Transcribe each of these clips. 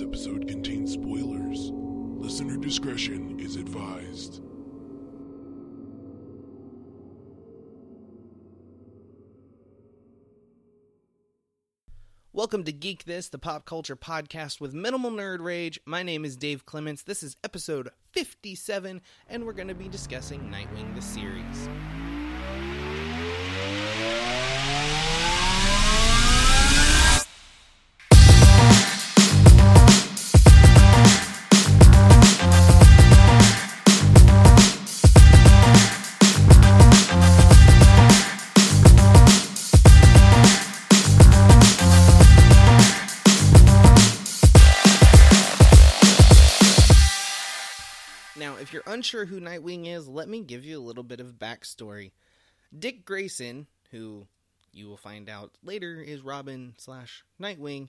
This episode contains spoilers. Listener discretion is advised. Welcome to Geek This, the pop culture podcast with minimal nerd rage. My name is Dave Clements. This is episode 57, and we're going to be discussing Nightwing the series. Unsure who Nightwing is, let me give you a little bit of backstory. Dick Grayson, who you will find out later is Robin slash Nightwing,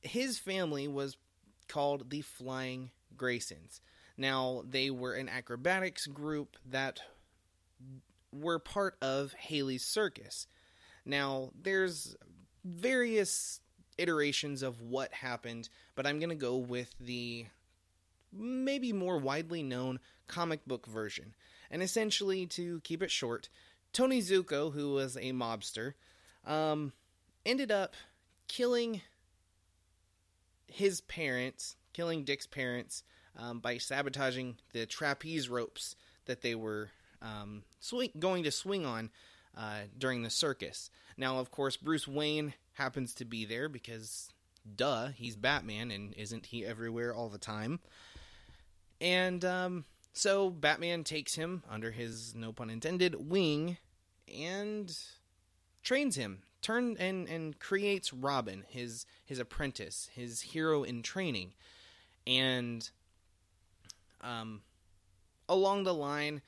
his family was called the Flying Graysons. Now, they were an acrobatics group that were part of Haley's Circus. Now, there's various iterations of what happened, but I'm going to go with the maybe more widely known comic book version. And essentially, to keep it short, Tony Zucco, who was a mobster, um, ended up killing his parents, killing Dick's parents, um, by sabotaging the trapeze ropes that they were um, swing- going to swing on uh, during the circus. Now, of course, Bruce Wayne happens to be there because, duh, he's Batman, and isn't he everywhere all the time? And um, so Batman takes him under his no pun intended wing and trains him, turn and and creates Robin, his his apprentice, his hero in training. And um along the line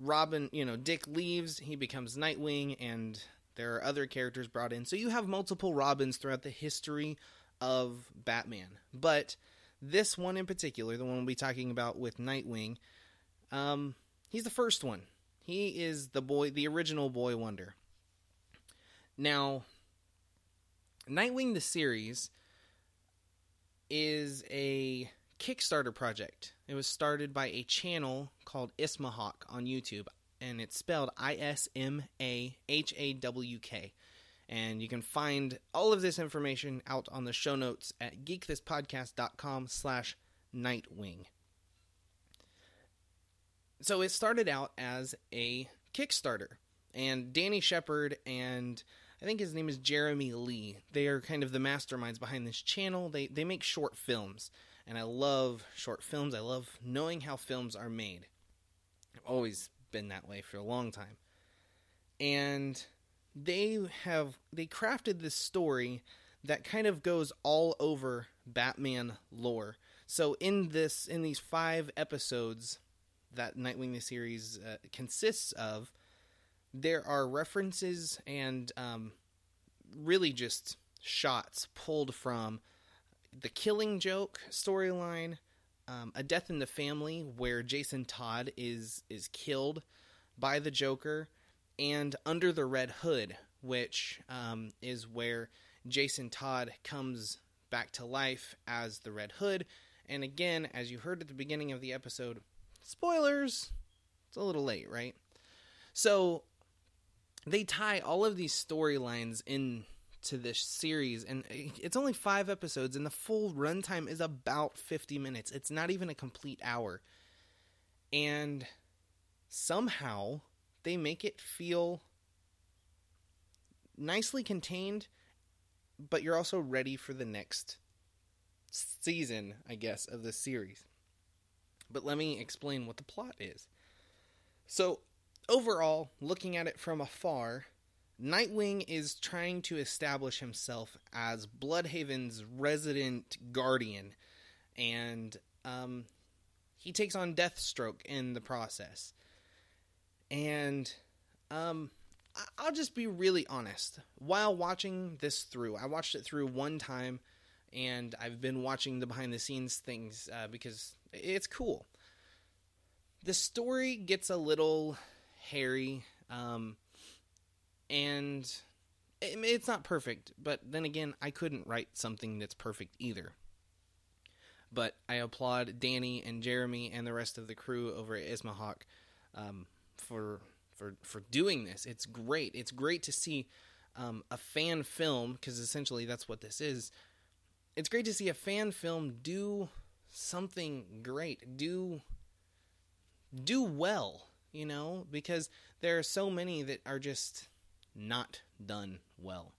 Robin, you know, Dick leaves, he becomes Nightwing and there are other characters brought in. So you have multiple Robins throughout the history of Batman. But this one in particular, the one we'll be talking about with Nightwing, um, he's the first one. He is the boy, the original Boy Wonder. Now, Nightwing the series is a Kickstarter project. It was started by a channel called Ismahawk on YouTube, and it's spelled I S M A H A W K. And you can find all of this information out on the show notes at geekthispodcast.com slash nightwing. So it started out as a Kickstarter. And Danny Shepard and I think his name is Jeremy Lee. They are kind of the masterminds behind this channel. They they make short films. And I love short films. I love knowing how films are made. I've always been that way for a long time. And they have they crafted this story that kind of goes all over Batman lore. So in this in these 5 episodes that Nightwing the series uh, consists of, there are references and um, really just shots pulled from the Killing Joke storyline, um, A Death in the Family, where Jason Todd is is killed by the Joker, and Under the Red Hood, which um, is where Jason Todd comes back to life as the Red Hood. And again, as you heard at the beginning of the episode, spoilers, it's a little late, right? So they tie all of these storylines into this series, and it's only five episodes, and the full runtime is about 50 minutes. It's not even a complete hour. And somehow they make it feel nicely contained, but you're also ready for the next season, I guess, of the series. But let me explain what the plot is. So, overall, looking at it from afar, Nightwing is trying to establish himself as Blüdhaven's resident guardian, and um, he takes on Deathstroke in the process. And um, I'll just be really honest. While watching this through, I watched it through one time, and I've been watching the behind the scenes things uh, because it's cool. The story gets a little hairy, um, and it, it's not perfect. But then again, I couldn't write something that's perfect either. But I applaud Danny and Jeremy and the rest of the crew over at Ismahawk um, for for for doing this. It's great. It's great to see um, a fan film because essentially that's what this is. It's great to see a fan film do something great, do do well, you know, because there are so many that are just not done well.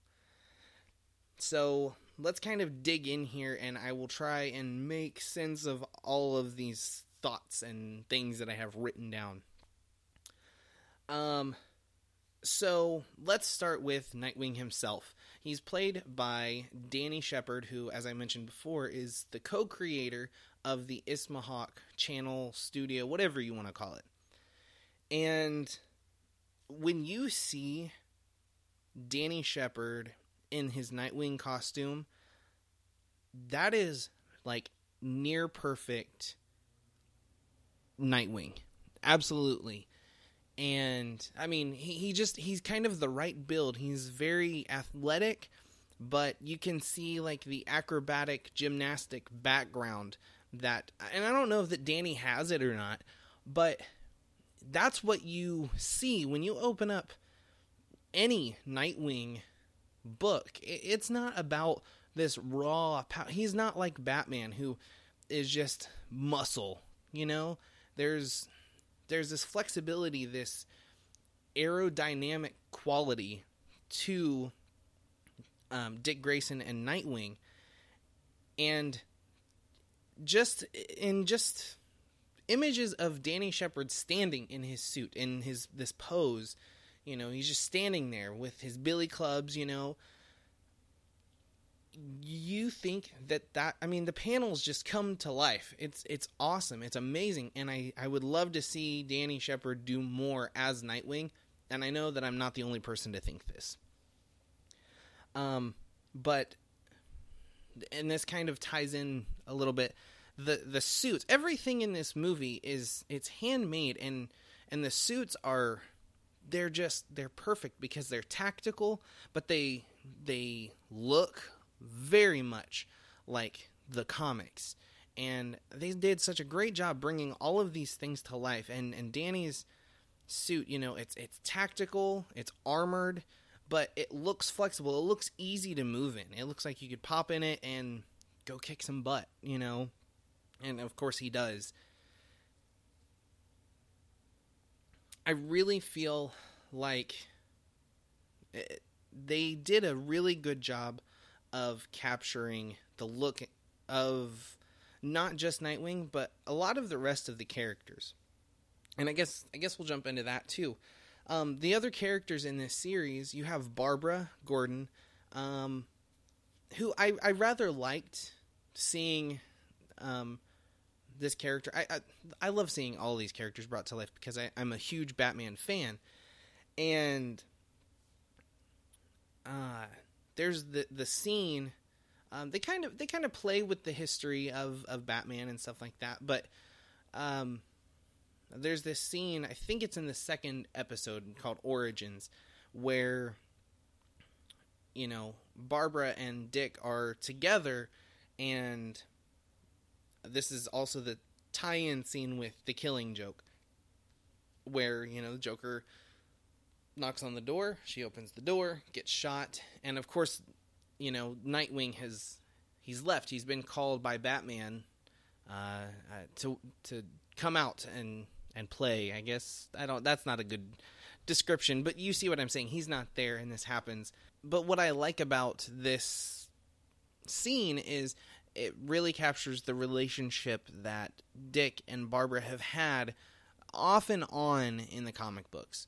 So let's kind of dig in here and I will try and make sense of all of these thoughts and things that I have written down. Um, so let's start with Nightwing himself. He's played by Danny Shepard, who, as I mentioned before, is the co creator of the Ismahawk channel, studio, whatever you want to call it. And when you see Danny Shepard in his Nightwing costume, that is like near perfect Nightwing. Absolutely. And I mean, he, he just he's kind of the right build. He's very athletic, but you can see like the acrobatic gymnastic background that and I don't know if that Danny has it or not, but that's what you see when you open up any Nightwing book. It's not about this raw power. He's not like Batman who is just muscle, you know? There's there's this flexibility, this aerodynamic quality to um, Dick Grayson and Nightwing, and just in just images of Danny Shepard standing in his suit in his this pose, you know, he's just standing there with his billy clubs, you know. You think that that I mean the panels just come to life. It's it's awesome. It's amazing and I I would love to see Danny Shepard do more as Nightwing and I know that I'm not the only person to think this. Um but and this kind of ties in a little bit the the suits everything in this movie is it's handmade and and the suits are they're just they're perfect because they're tactical but they they look very much like the comics and they did such a great job bringing all of these things to life and and Danny's suit you know it's it's tactical it's armored but it looks flexible. It looks easy to move in. It looks like you could pop in it and go kick some butt, you know? And of course he does. I really feel like it, they did a really good job of capturing the look of not just Nightwing, but a lot of the rest of the characters. And I guess I guess we'll jump into that too. Um, the other characters in this series, you have Barbara Gordon, um, who I, I rather liked seeing um, this character. I, I, I love seeing all these characters brought to life because I, I'm a huge Batman fan, and uh, there's the the scene. Um, they kind of they kind of play with the history of, of Batman and stuff like that, but um, there's this scene, I think it's in the second episode called Origins, where, you know, Barbara and Dick are together, and this is also the tie in scene with the killing joke, where, you know, the Joker knocks on the door, she opens the door, gets shot, and of course, you know, Nightwing has. He's left. He's been called by Batman uh, uh, to to come out and and play. I guess I don't. That's not a good description, but you see what I'm saying. He's not there, and this happens. But what I like about this scene is it really captures the relationship that Dick and Barbara have had off and on in the comic books,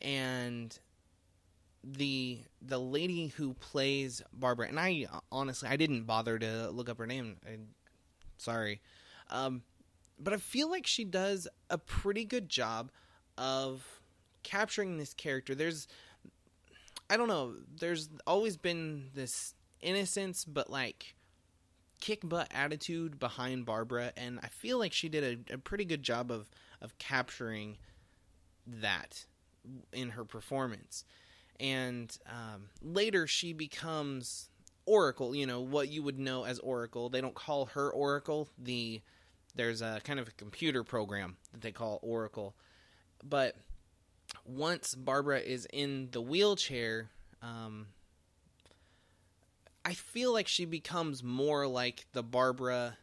and the the lady who plays Barbara, and I honestly I didn't bother to look up her name. I, sorry, um, but I feel like she does a pretty good job of capturing this character. There's I don't know, there's always been this innocence but like kick butt attitude behind Barbara and I feel like she did a, a pretty good job of of capturing that in her performance. And um, later she becomes Oracle, you know, what you would know as Oracle. They don't call her Oracle. The there's a kind of a computer program that they call Oracle. But once Barbara is in the wheelchair, um, I feel like she becomes more like the Barbara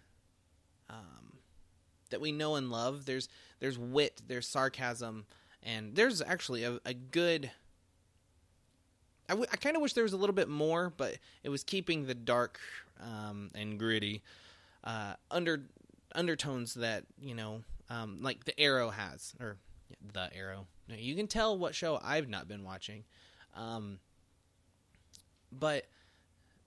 um, that we know and love. There's there's wit, there's sarcasm, and there's actually a, a good. I, w- I kind of wish there was a little bit more, but it was keeping the dark um, and gritty uh, under undertones that you know, um, like the Arrow has, or the Arrow. You can tell what show I've not been watching, um, but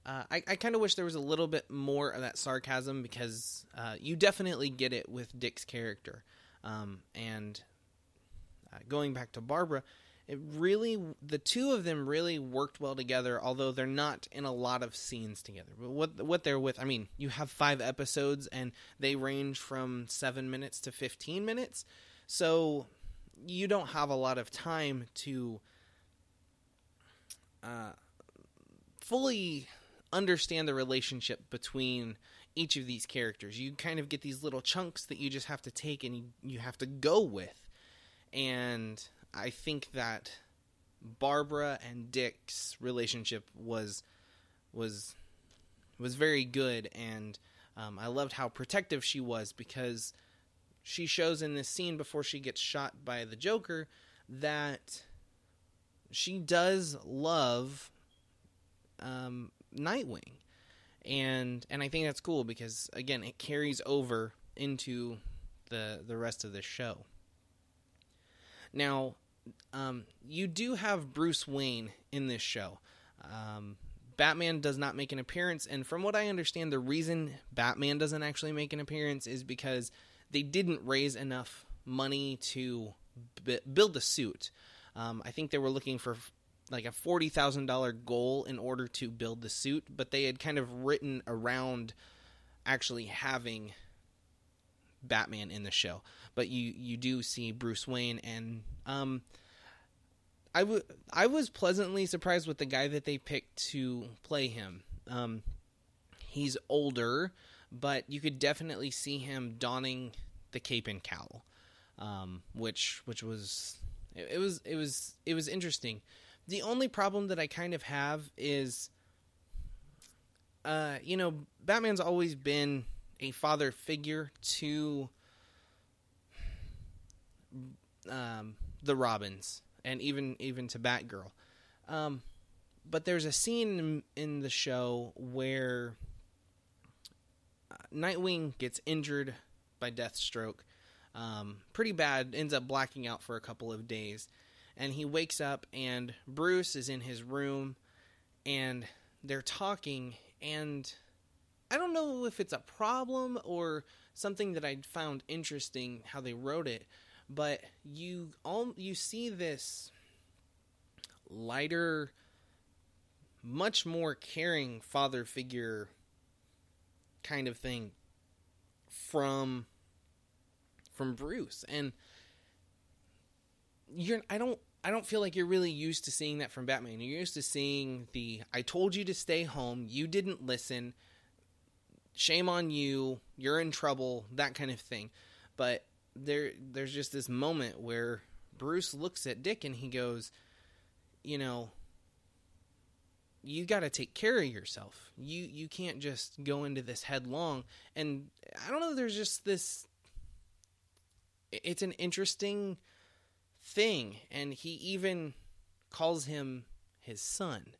uh, I, I kind of wish there was a little bit more of that sarcasm because uh, you definitely get it with Dick's character, um, and uh, going back to Barbara, it really the two of them really worked well together. Although they're not in a lot of scenes together. But what what they're with, I mean, you have five episodes and they range from seven minutes to fifteen minutes, so you don't have a lot of time to uh, fully understand the relationship between each of these characters. You kind of get these little chunks that you just have to take and you have to go with. And I think that Barbara and Dick's relationship was was was very good and um, I loved how protective she was because she shows in this scene before she gets shot by the Joker that she does love um, Nightwing, and and I think that's cool because again it carries over into the the rest of the show. Now, um, you do have Bruce Wayne in this show. Um, Batman does not make an appearance, and from what I understand, the reason Batman doesn't actually make an appearance is because they didn't raise enough money to b- build the suit. Um, I think they were looking for like a forty thousand dollar goal in order to build the suit, but they had kind of written around actually having Batman in the show. But you you do see Bruce Wayne, and um, I, w- I was pleasantly surprised with the guy that they picked to play him. Um, he's older, but you could definitely see him donning the cape and cowl, um, which which was it, it was it was it was interesting. The only problem that I kind of have is, uh, you know, Batman's always been a father figure to um, the Robins and even even to Batgirl. Um, but there's a scene in, in the show where uh, Nightwing gets injured by Deathstroke, um, pretty bad. Ends up blacking out for a couple of days, and he wakes up and Bruce is in his room, and they're talking and I don't know if it's a problem or something that I found interesting how they wrote it, but you all you see this lighter much more caring father figure kind of thing from from Bruce. And you're I don't I don't feel like you're really used to seeing that from Batman. You're used to seeing the I told you to stay home, you didn't listen, shame on you, you're in trouble, that kind of thing. But there there's just this moment where Bruce looks at Dick and he goes, you know, you got to take care of yourself. You you can't just go into this headlong. And I don't know. There's just this. It's an interesting thing, and he even calls him his son,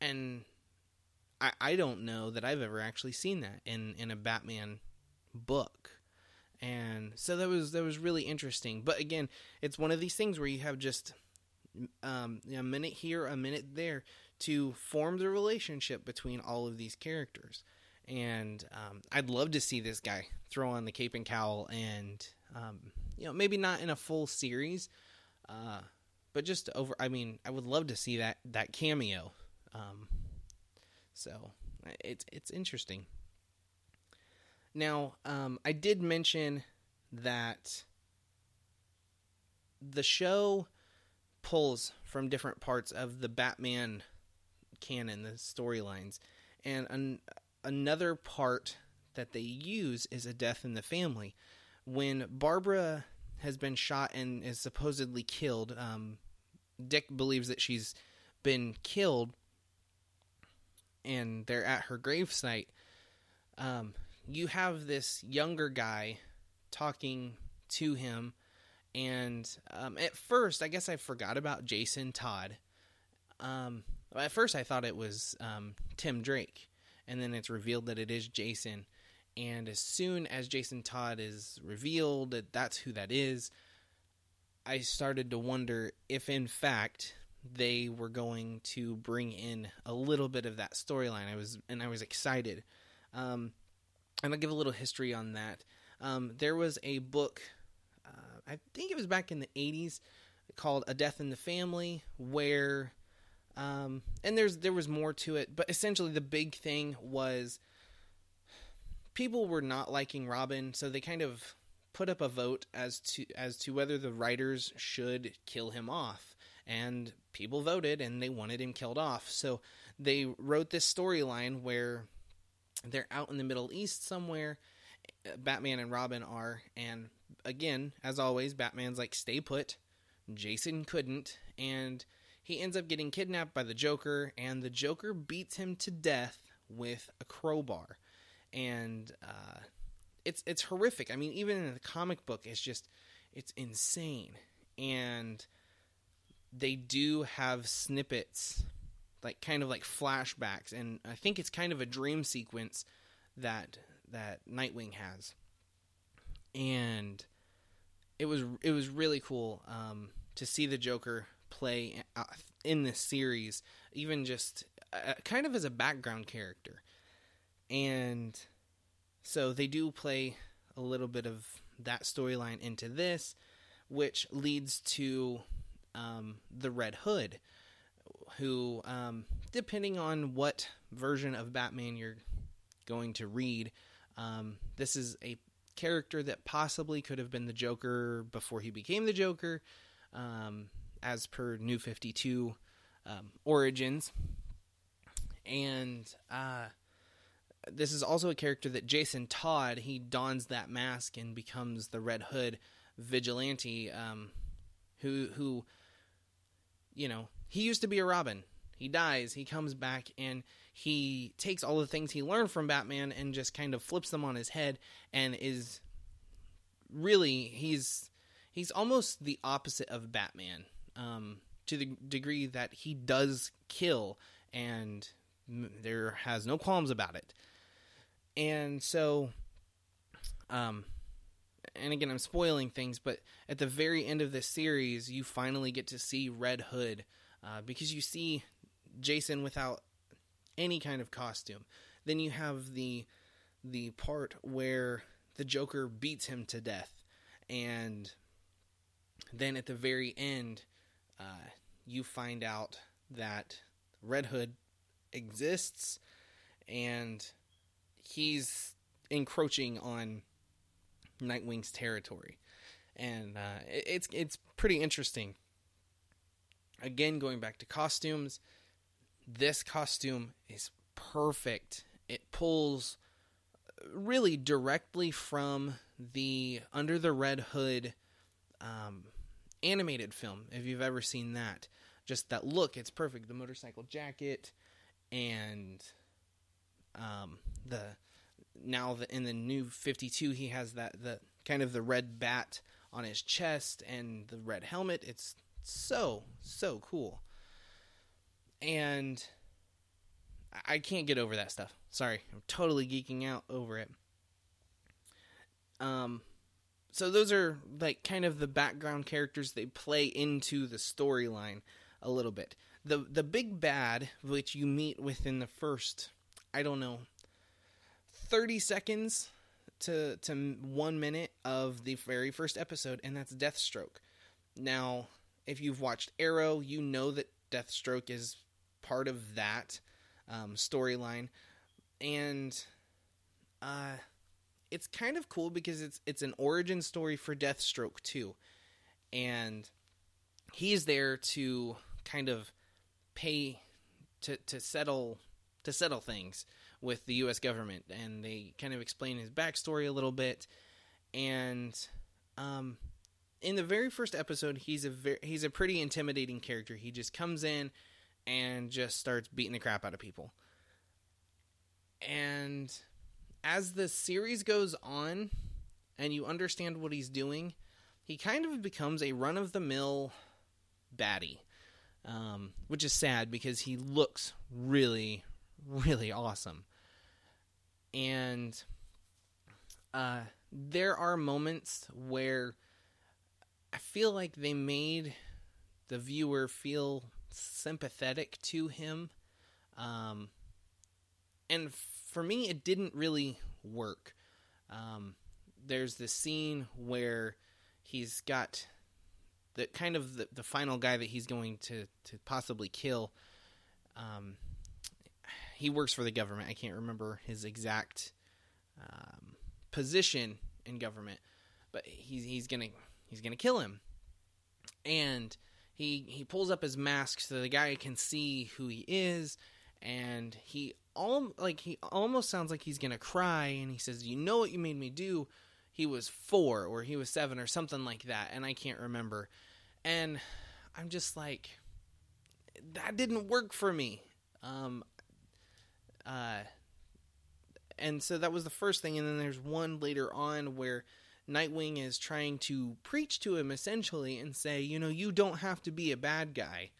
and I I don't know that I've ever actually seen that in in a Batman book. And so that was that was really interesting. But again, it's one of these things where you have just um, a minute here, a minute there to form the relationship between all of these characters. And um, I'd love to see this guy throw on the cape and cowl, and um, you know maybe not in a full series, uh, but just over. I mean, I would love to see that that cameo. Um, so it's it's interesting. Now, um, I did mention that the show pulls from different parts of the Batman canon, the storylines, And an, another part that they use is a death in the family. When Barbara has been shot and is supposedly killed, um, Dick believes that she's been killed, and they're at her gravesite. Um, you have this younger guy talking to him, and um, at first, I guess I forgot about Jason Todd. Um, at first, I thought it was um, Tim Drake, and then it's revealed that it is Jason. And as soon as Jason Todd is revealed that that's who that is, I started to wonder if, in fact, they were going to bring in a little bit of that storyline. I was and I was excited. Um, and I'll give a little history on that. Um, there was a book, uh, I think it was back in the '80s, called "A Death in the Family," where, um, and there's there was more to it, but essentially the big thing was people were not liking Robin, so they kind of put up a vote as to as to whether the writers should kill him off and people voted and they wanted him killed off so they wrote this storyline where they're out in the middle east somewhere batman and robin are and again as always batman's like stay put jason couldn't and he ends up getting kidnapped by the joker and the joker beats him to death with a crowbar and uh, it's it's horrific. I mean, even in the comic book, it's just it's insane. And they do have snippets, like kind of like flashbacks, and I think it's kind of a dream sequence that that Nightwing has. And it was it was really cool um, to see the Joker play uh, in this series, even just uh, kind of as a background character. And so they do play a little bit of that storyline into this, which leads to um, the Red Hood, who, um, depending on what version of Batman you're going to read, um, this is a character that possibly could have been the Joker before he became the Joker, um, as per New 52 um, Origins. And uh, this is also a character that Jason Todd he dons that mask and becomes the Red Hood vigilante, um, who who you know he used to be a Robin. He dies, he comes back, and he takes all the things he learned from Batman and just kind of flips them on his head, and is really he's he's almost the opposite of Batman um, to the degree that he does kill and there has no qualms about it and so um and again i'm spoiling things but at the very end of this series you finally get to see red hood uh, because you see jason without any kind of costume. Then you have the the part where the joker beats him to death and then at the very end uh, you find out that red hood exists and he's encroaching on Nightwing's territory, and uh, it's it's pretty interesting. Again, going back to costumes, this costume is perfect. It pulls really directly from the Under the Red Hood um, animated film. If you've ever seen that, just that look, it's perfect. The motorcycle jacket and um, the now the, in the new 52 he has that the kind of the red bat on his chest and the red helmet. It's so so cool. And i can't get over that stuff. Sorry. I'm totally geeking out over it. Um so those are like kind of the background characters they play into the storyline a little bit. The the big bad which you meet within the first i don't know 30 seconds to to 1 minute of the very first episode and that's Deathstroke. Now, if you've watched Arrow, you know that Deathstroke is part of that um, storyline and uh it's kind of cool because it's it's an origin story for Deathstroke too. And he's there to kind of pay to to settle to settle things with the U.S. government, and they kind of explain his backstory a little bit. And um, in the very first episode, he's a very, he's a pretty intimidating character. He just comes in and just starts beating the crap out of people. And as the series goes on, and you understand what he's doing, he kind of becomes a run of the mill baddie, um, which is sad because he looks really, really awesome. And uh, there are moments where I feel like they made the viewer feel sympathetic to him. Um, and for me, it didn't really work. Um, there's this scene where he's got the kind of the, the final guy that he's going to, to possibly kill. Um, he works for the government. I can't remember his exact um, position in government, but he's he's gonna he's gonna kill him, and he he pulls up his mask so the guy can see who he is, and he all like he almost sounds like he's gonna cry, and he says, "You know what you made me do." He was four or he was seven or something like that, and I can't remember. And I'm just like, that didn't work for me. Um, uh, and so that was the first thing. And then there's one later on where Nightwing is trying to preach to him essentially and say, you know, you don't have to be a bad guy.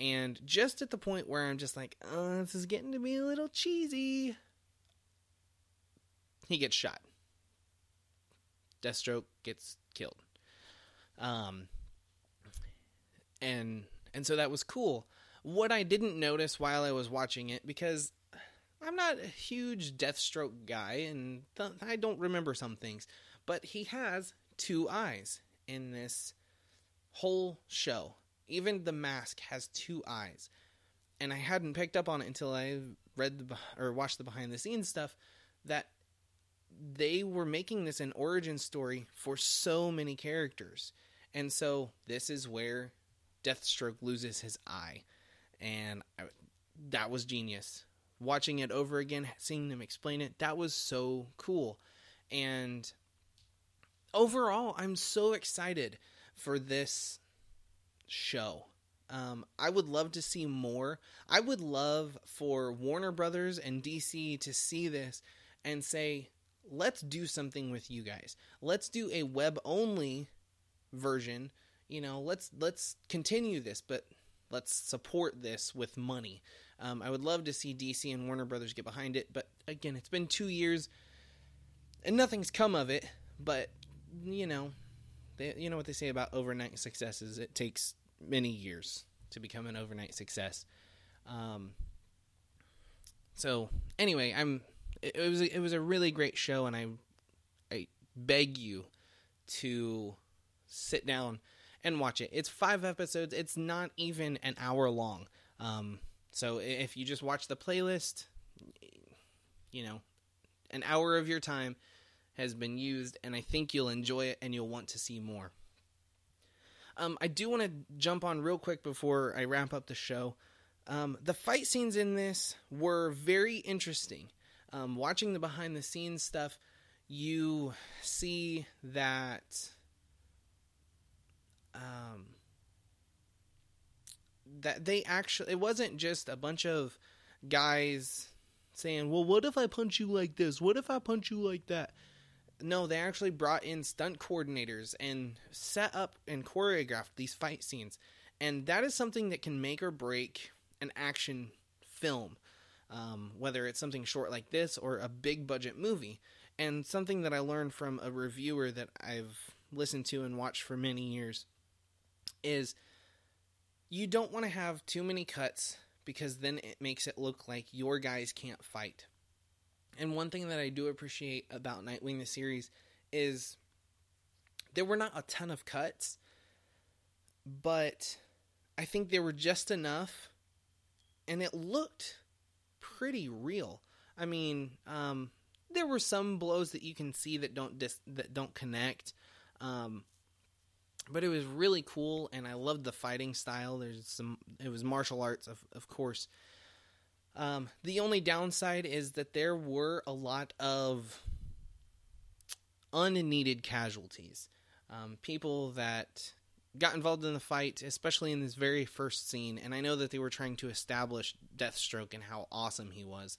And just at the point where I'm just like, oh, this is getting to be a little cheesy, he gets shot. Deathstroke gets killed. Um, and and so that was cool. What I didn't notice while I was watching it because I'm not a huge Deathstroke guy, and th- I don't remember some things, but he has two eyes in this whole show. Even the mask has two eyes, and I hadn't picked up on it until I read the or watched the behind the scenes stuff that they were making this an origin story for so many characters. And so this is where Deathstroke loses his eye. And I, that was genius watching it over again, seeing them explain it, that was so cool. And overall, I'm so excited for this show. Um, I would love to see more. I would love for Warner Brothers and DC to see this and say, let's do something with you guys. Let's do a web only version. You know, let's let's continue this, but let's support this with money. Um, I would love to see DC and Warner Brothers get behind it, but again, it's been two years and nothing's come of it. But you know, they, you know what they say about overnight successes. It takes many years to become an overnight success. Um, so anyway, I'm. It, it was it was a really great show, and I I beg you to sit down and watch it. It's five episodes. It's not even an hour long. Um, so if you just watch the playlist, you know, an hour of your time has been used, and I think you'll enjoy it and you'll want to see more. Um, I do want to jump on real quick before I wrap up the show. Um, the fight scenes in this were very interesting. Um, watching the behind the scenes stuff, you see that um, that they actually it wasn't just a bunch of guys saying, "Well, what if I punch you like this? What if I punch you like that?" No, they actually brought in stunt coordinators and set up and choreographed these fight scenes. And that is something that can make or break an action film, um, whether it's something short like this or a big budget movie. And something that I learned from a reviewer that I've listened to and watched for many years is you don't want to have too many cuts because then it makes it look like your guys can't fight. And one thing that I do appreciate about Nightwing the series is there were not a ton of cuts, but I think there were just enough and it looked pretty real. I mean, um, there were some blows that you can see that don't dis- that don't connect. Um, but it was really cool and I loved the fighting style. There's some it was martial arts of of course. Um, the only downside is that there were a lot of unneeded casualties. Um, people that got involved in the fight, especially in this very first scene. And I know that they were trying to establish Deathstroke and how awesome he was,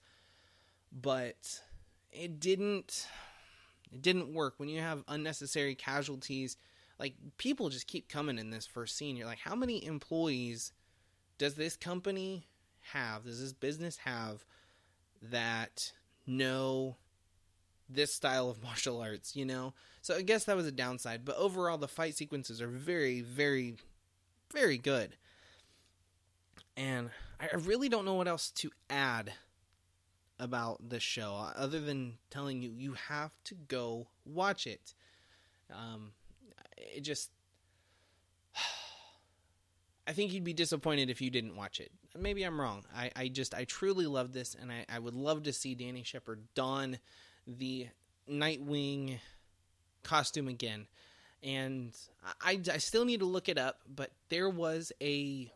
but it didn't. It didn't work when you have unnecessary casualties. Like people just keep coming in this first scene. You're like, how many employees does this company have? Does this business have that know this style of martial arts, you know? So I guess that was a downside, but overall the fight sequences are very very very good. And I really don't know what else to add about this show other than telling you you have to go watch it. Um it just I think you'd be disappointed if you didn't watch it. Maybe I'm wrong. I, I just I truly love this and I, I would love to see Danny Shepard don the Nightwing costume again. And I, I still need to look it up, but there was a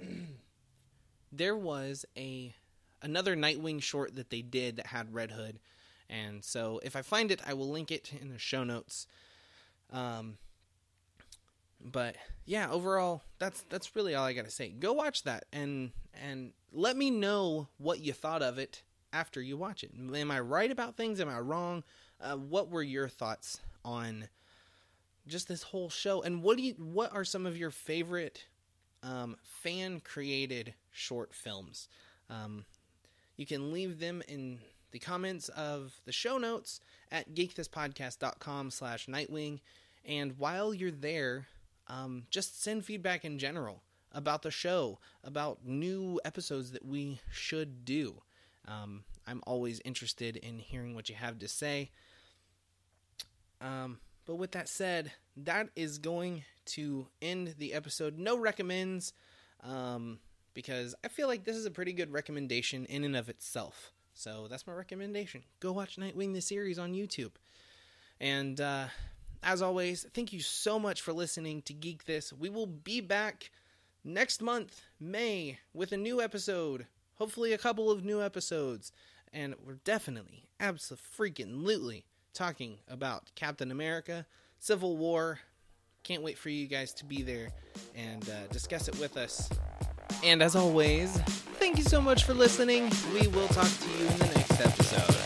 there was a another Nightwing short that they did that had Red Hood, and so if I find it, I will link it in the show notes. Um, but yeah, overall, that's that's really all I gotta say. Go watch that and and let me know what you thought of it after you watch it. Am I right about things? Am I wrong? Uh, what were your thoughts on just this whole show? And what do you? What are some of your favorite um, fan created short films? Um, you can leave them in the comments of the show notes at geekthispodcast.com slash nightwing. And while you're there, um, just send feedback in general about the show, about new episodes that we should do. Um, I'm always interested in hearing what you have to say. Um, but with that said, that is going to end the episode. No recommends, um, because I feel like this is a pretty good recommendation in and of itself. So that's my recommendation. Go watch Nightwing the series on YouTube. And uh, as always, thank you so much for listening to Geek This. We will be back next month, May, with a new episode. Hopefully, a couple of new episodes. And we're definitely, absolutely talking about Captain America, Civil War. Can't wait for you guys to be there and uh, discuss it with us. And as always, thank you so much for listening. We will talk to you in the next episode.